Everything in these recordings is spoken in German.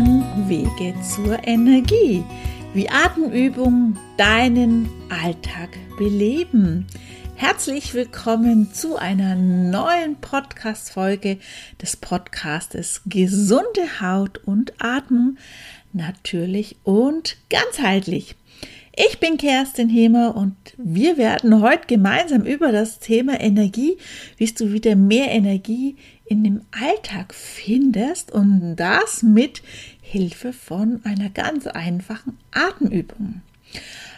dem Wege zur Energie, wie Atemübungen deinen Alltag beleben. Herzlich willkommen zu einer neuen Podcast-Folge des Podcastes Gesunde Haut und Atmung, natürlich und ganzheitlich. Ich bin Kerstin Hemer und wir werden heute gemeinsam über das Thema Energie, wie du wieder mehr Energie in dem Alltag findest und das mit Hilfe von einer ganz einfachen Atemübung.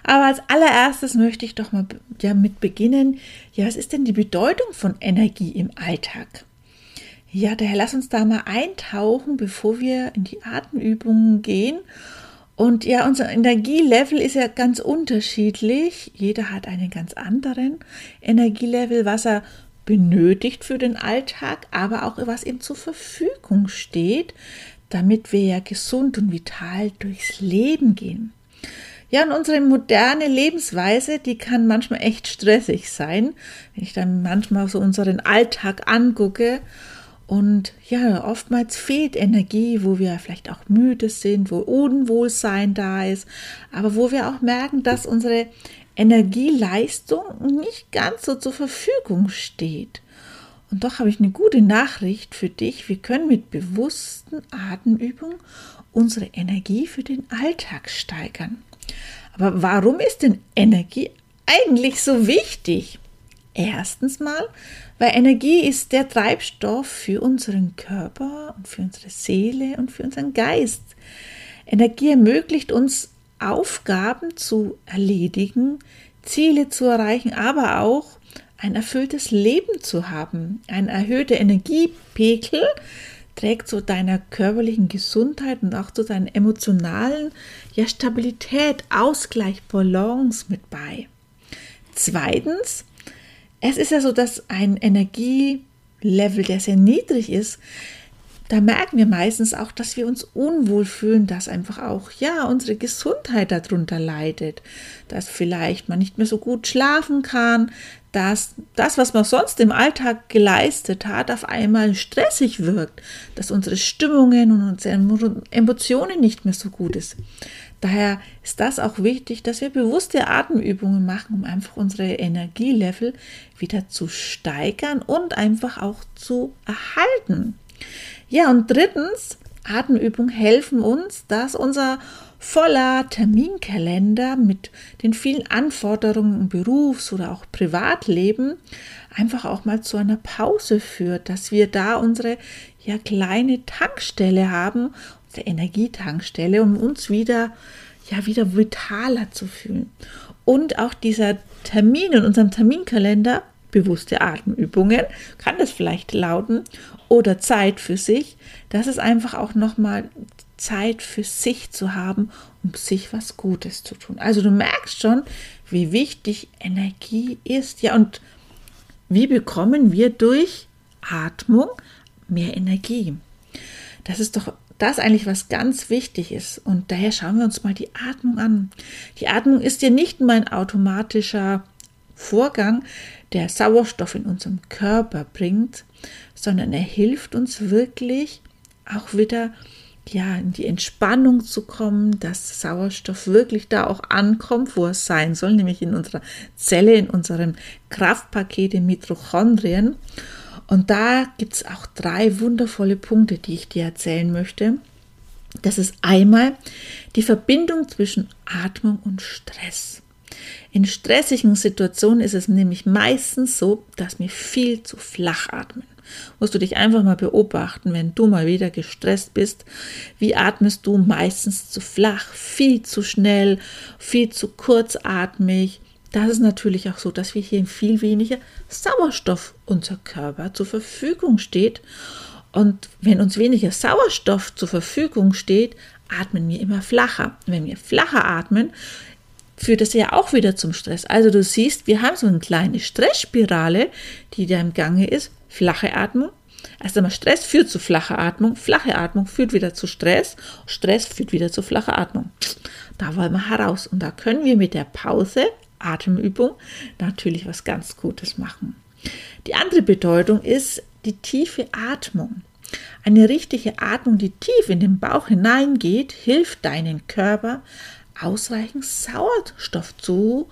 Aber als allererstes möchte ich doch mal damit beginnen, ja, was ist denn die Bedeutung von Energie im Alltag? Ja, daher lass uns da mal eintauchen, bevor wir in die Atemübungen gehen und ja, unser Energielevel ist ja ganz unterschiedlich. Jeder hat einen ganz anderen Energielevel, was er benötigt für den Alltag, aber auch was ihm zur Verfügung steht, damit wir ja gesund und vital durchs Leben gehen. Ja, und unsere moderne Lebensweise, die kann manchmal echt stressig sein. Wenn ich dann manchmal so unseren Alltag angucke und ja, oftmals fehlt Energie, wo wir vielleicht auch müde sind, wo Unwohlsein da ist, aber wo wir auch merken, dass unsere Energieleistung nicht ganz so zur Verfügung steht. Und doch habe ich eine gute Nachricht für dich. Wir können mit bewussten Atemübungen unsere Energie für den Alltag steigern. Aber warum ist denn Energie eigentlich so wichtig? Erstens mal, weil Energie ist der Treibstoff für unseren Körper und für unsere Seele und für unseren Geist. Energie ermöglicht uns Aufgaben zu erledigen, Ziele zu erreichen, aber auch ein erfülltes Leben zu haben. Ein erhöhter Energiepegel trägt zu deiner körperlichen Gesundheit und auch zu deiner emotionalen ja, Stabilität, Ausgleich, Balance mit bei. Zweitens, es ist ja so, dass ein Energielevel, der sehr niedrig ist, da merken wir meistens auch, dass wir uns unwohl fühlen, dass einfach auch, ja, unsere Gesundheit darunter leidet, dass vielleicht man nicht mehr so gut schlafen kann, dass das, was man sonst im Alltag geleistet hat, auf einmal stressig wirkt, dass unsere Stimmungen und unsere Emotionen nicht mehr so gut ist. Daher ist das auch wichtig, dass wir bewusste Atemübungen machen, um einfach unsere Energielevel wieder zu steigern und einfach auch zu erhalten. Ja, und drittens, Atemübungen helfen uns, dass unser voller Terminkalender mit den vielen Anforderungen im Berufs- oder auch Privatleben einfach auch mal zu einer Pause führt, dass wir da unsere ja kleine Tankstelle haben, der Energietankstelle, um uns wieder, ja, wieder vitaler zu fühlen. Und auch dieser Termin in unserem Terminkalender, bewusste Atemübungen, kann das vielleicht lauten, oder Zeit für sich, das ist einfach auch nochmal Zeit für sich zu haben, um sich was Gutes zu tun. Also du merkst schon, wie wichtig Energie ist. Ja, und wie bekommen wir durch Atmung mehr Energie? Das ist doch das eigentlich was ganz wichtig ist. Und daher schauen wir uns mal die Atmung an. Die Atmung ist ja nicht nur ein automatischer Vorgang, der Sauerstoff in unserem Körper bringt, sondern er hilft uns wirklich auch wieder ja, in die Entspannung zu kommen, dass Sauerstoff wirklich da auch ankommt, wo es sein soll, nämlich in unserer Zelle, in unserem Kraftpaket, in Mitochondrien. Und da gibt es auch drei wundervolle Punkte, die ich dir erzählen möchte. Das ist einmal die Verbindung zwischen Atmung und Stress. In stressigen Situationen ist es nämlich meistens so, dass wir viel zu flach atmen. Musst du dich einfach mal beobachten, wenn du mal wieder gestresst bist, wie atmest du meistens zu flach, viel zu schnell, viel zu kurzatmig, das ist natürlich auch so, dass wir hier viel weniger Sauerstoff unser Körper zur Verfügung steht. Und wenn uns weniger Sauerstoff zur Verfügung steht, atmen wir immer flacher. Wenn wir flacher atmen, führt das ja auch wieder zum Stress. Also du siehst, wir haben so eine kleine Stressspirale, die da im Gange ist. Flache Atmung. Erst einmal Stress führt zu flacher Atmung. Flache Atmung führt wieder zu Stress. Stress führt wieder zu flacher Atmung. Da wollen wir heraus. Und da können wir mit der Pause Atemübung natürlich was ganz Gutes machen. Die andere Bedeutung ist die tiefe Atmung. Eine richtige Atmung, die tief in den Bauch hineingeht, hilft deinen Körper ausreichend Sauerstoff zu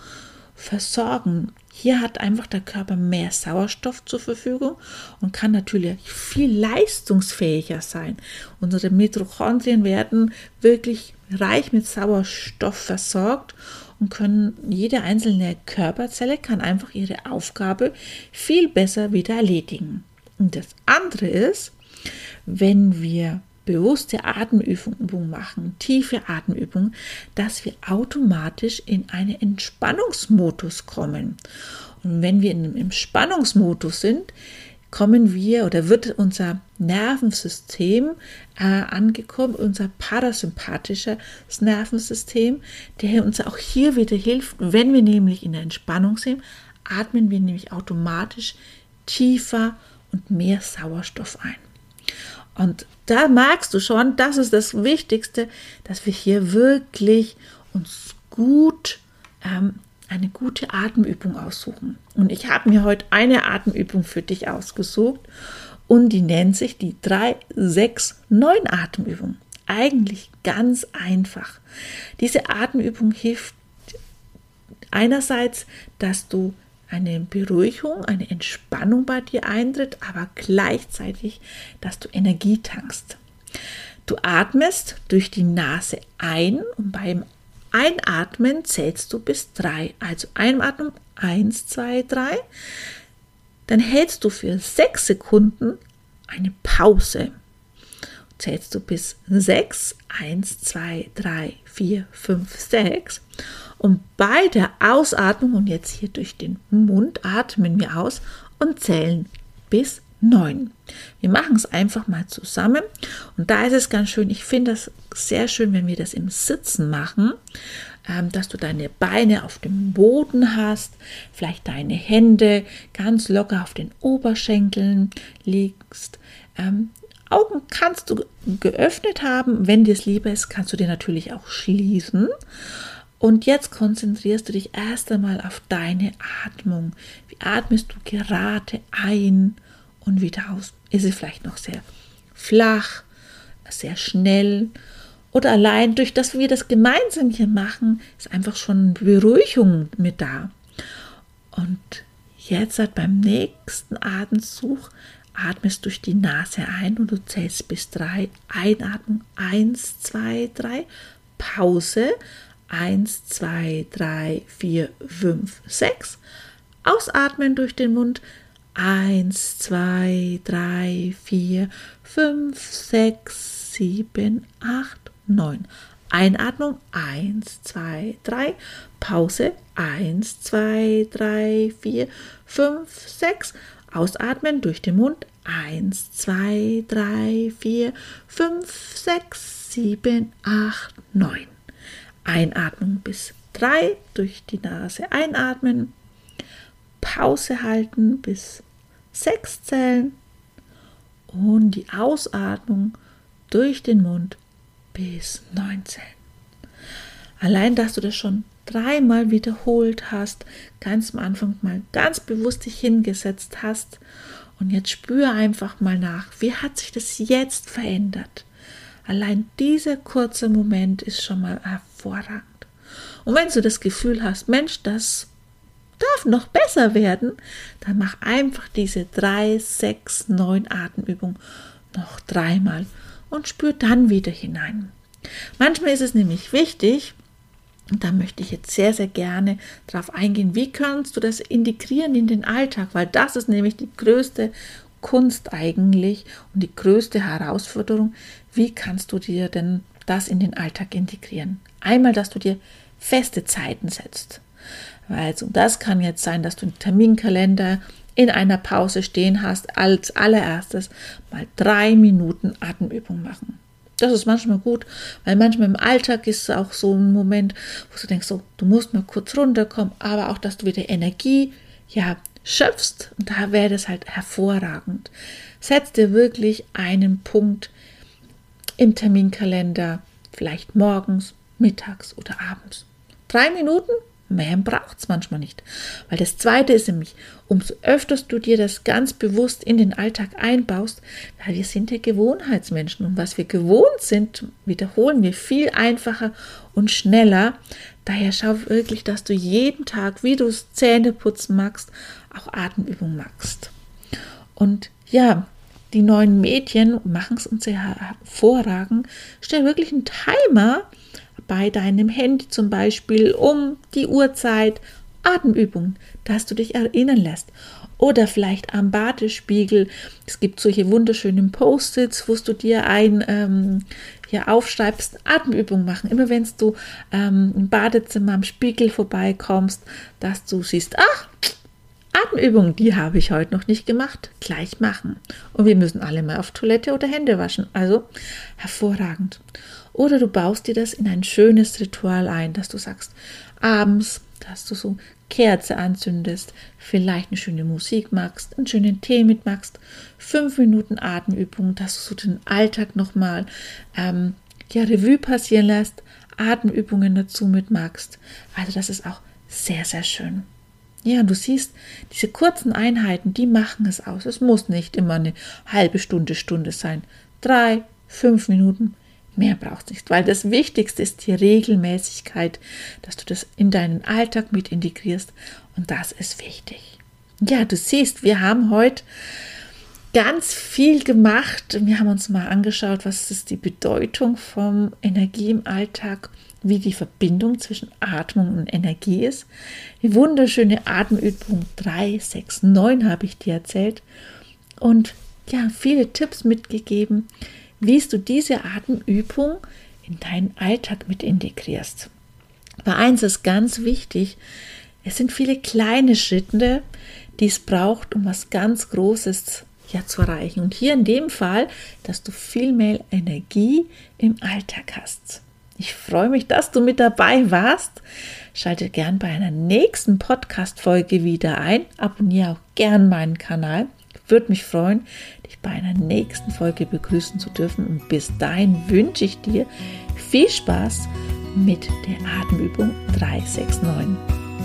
versorgen. Hier hat einfach der Körper mehr Sauerstoff zur Verfügung und kann natürlich viel leistungsfähiger sein. Unsere Mitochondrien werden wirklich reich mit Sauerstoff versorgt und können jede einzelne Körperzelle kann einfach ihre Aufgabe viel besser wieder erledigen. Und das andere ist, wenn wir bewusste Atemübungen machen, tiefe Atemübungen, dass wir automatisch in einen Entspannungsmodus kommen. Und wenn wir in einem Entspannungsmodus sind, kommen wir oder wird unser Nervensystem äh, angekommen, unser parasympathisches Nervensystem, der uns auch hier wieder hilft, wenn wir nämlich in der Entspannung sind, atmen wir nämlich automatisch tiefer und mehr Sauerstoff ein. Und da merkst du schon, das ist das Wichtigste, dass wir hier wirklich uns gut ähm, eine gute Atemübung aussuchen. Und ich habe mir heute eine Atemübung für dich ausgesucht und die nennt sich die 3, 6, 9 Atemübung. Eigentlich ganz einfach. Diese Atemübung hilft einerseits, dass du eine Beruhigung, eine Entspannung bei dir eintritt, aber gleichzeitig, dass du Energie tankst. Du atmest durch die Nase ein und beim Einatmen zählst du bis drei. Also Einatmen, eins, zwei, drei. Dann hältst du für sechs Sekunden eine Pause. Zählst du bis sechs, eins, zwei, drei, vier, fünf, sechs. Und bei der Ausatmung und jetzt hier durch den Mund atmen wir aus und zählen bis neun. Wir machen es einfach mal zusammen. Und da ist es ganz schön, ich finde das sehr schön, wenn wir das im Sitzen machen, ähm, dass du deine Beine auf dem Boden hast, vielleicht deine Hände ganz locker auf den Oberschenkeln legst. Ähm, Augen kannst du geöffnet haben. Wenn dir es lieber ist, kannst du dir natürlich auch schließen. Und jetzt konzentrierst du dich erst einmal auf deine Atmung. Wie atmest du gerade ein und wieder aus? Ist sie vielleicht noch sehr flach, sehr schnell? Oder allein durch das wir das gemeinsam hier machen, ist einfach schon Beruhigung mit da. Und jetzt halt beim nächsten Atemzug atmest durch die Nase ein und du zählst bis drei. Einatmung, eins, zwei, drei. Pause, 1, 2, 3, 4, 5, 6. Ausatmen durch den Mund. 1, 2, 3, 4, 5, 6, 7, 8, 9. Einatmung 1, 2, 3. Pause 1, 2, 3, 4, 5, 6. Ausatmen durch den Mund 1, 2, 3, 4, 5, 6, 7, 8, 9. Einatmung bis drei durch die Nase einatmen, Pause halten bis sechs zählen und die Ausatmung durch den Mund bis neun zählen. Allein, dass du das schon dreimal wiederholt hast, ganz am Anfang mal ganz bewusst dich hingesetzt hast und jetzt spüre einfach mal nach, wie hat sich das jetzt verändert? Allein dieser kurze Moment ist schon mal hervorragend. Und wenn du das Gefühl hast, Mensch, das darf noch besser werden, dann mach einfach diese drei, sechs, neun Atemübungen noch dreimal und spür dann wieder hinein. Manchmal ist es nämlich wichtig, und da möchte ich jetzt sehr, sehr gerne darauf eingehen, wie kannst du das integrieren in den Alltag, weil das ist nämlich die größte Kunst eigentlich und die größte Herausforderung, wie kannst du dir denn das in den Alltag integrieren? Einmal, dass du dir feste Zeiten setzt. Also das kann jetzt sein, dass du einen Terminkalender in einer Pause stehen hast, als allererstes mal drei Minuten Atemübung machen. Das ist manchmal gut, weil manchmal im Alltag ist es auch so ein Moment, wo du denkst, so, du musst mal kurz runterkommen, aber auch, dass du wieder Energie ja, schöpfst. Und da wäre das halt hervorragend. Setz dir wirklich einen Punkt im Terminkalender, vielleicht morgens, mittags oder abends. Drei Minuten mehr braucht es manchmal nicht. Weil das Zweite ist nämlich, umso öfter du dir das ganz bewusst in den Alltag einbaust, weil wir sind ja Gewohnheitsmenschen und was wir gewohnt sind, wiederholen wir viel einfacher und schneller. Daher schau wirklich, dass du jeden Tag, wie du es Zähneputzen magst, auch Atemübungen machst. Und ja, die neuen Mädchen machen es uns sehr hervorragend. Stell wirklich einen Timer bei deinem Handy zum Beispiel um die Uhrzeit Atemübungen, dass du dich erinnern lässt. Oder vielleicht am Badespiegel. Es gibt solche wunderschönen Post-its, wo du dir ein ähm, ja, aufschreibst, Atemübungen machen. Immer wenn du ähm, im Badezimmer am Spiegel vorbeikommst, dass du siehst, ach, Atemübungen, die habe ich heute noch nicht gemacht, gleich machen. Und wir müssen alle mal auf Toilette oder Hände waschen. Also hervorragend. Oder du baust dir das in ein schönes Ritual ein, dass du sagst, abends, dass du so Kerze anzündest, vielleicht eine schöne Musik magst, einen schönen Tee mitmachst, fünf Minuten Atemübung, dass du so den Alltag nochmal ähm, ja, Revue passieren lässt, Atemübungen dazu mitmachst. Also das ist auch sehr, sehr schön. Ja, und du siehst, diese kurzen Einheiten, die machen es aus. Es muss nicht immer eine halbe Stunde, Stunde sein. Drei, fünf Minuten, Mehr braucht es nicht, weil das Wichtigste ist die Regelmäßigkeit, dass du das in deinen Alltag mit integrierst und das ist wichtig. Ja, du siehst, wir haben heute ganz viel gemacht. Wir haben uns mal angeschaut, was ist die Bedeutung von Energie im Alltag, wie die Verbindung zwischen Atmung und Energie ist. Die wunderschöne Atemübung 3, 6, 9 habe ich dir erzählt und ja, viele Tipps mitgegeben, wie du diese Atemübung in deinen Alltag mit integrierst. Aber eins ist ganz wichtig, es sind viele kleine Schritte, die es braucht, um was ganz Großes ja, zu erreichen. Und hier in dem Fall, dass du viel mehr Energie im Alltag hast. Ich freue mich, dass du mit dabei warst. Schalte gern bei einer nächsten Podcast-Folge wieder ein. Abonniere auch gern meinen Kanal. Würde mich freuen, dich bei einer nächsten Folge begrüßen zu dürfen. Und bis dahin wünsche ich dir viel Spaß mit der Atemübung 369.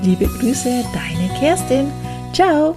Liebe Grüße, deine Kerstin. Ciao!